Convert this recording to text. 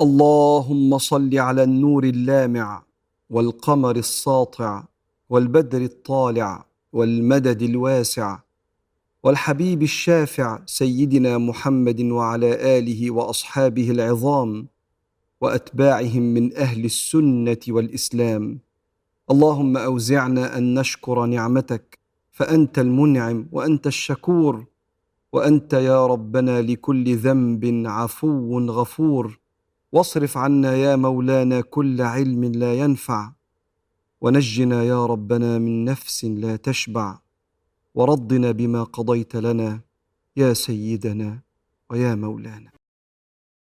اللهم صل على النور اللامع والقمر الساطع والبدر الطالع والمدد الواسع والحبيب الشافع سيدنا محمد وعلى آله وأصحابه العظام وأتباعهم من أهل السنة والإسلام. اللهم أوزعنا أن نشكر نعمتك فأنت المنعم وأنت الشكور وأنت يا ربنا لكل ذنب عفو غفور. واصرف عنا يا مولانا كل علم لا ينفع. ونجنا يا ربنا من نفس لا تشبع. ورضنا بما قضيت لنا يا سيدنا ويا مولانا.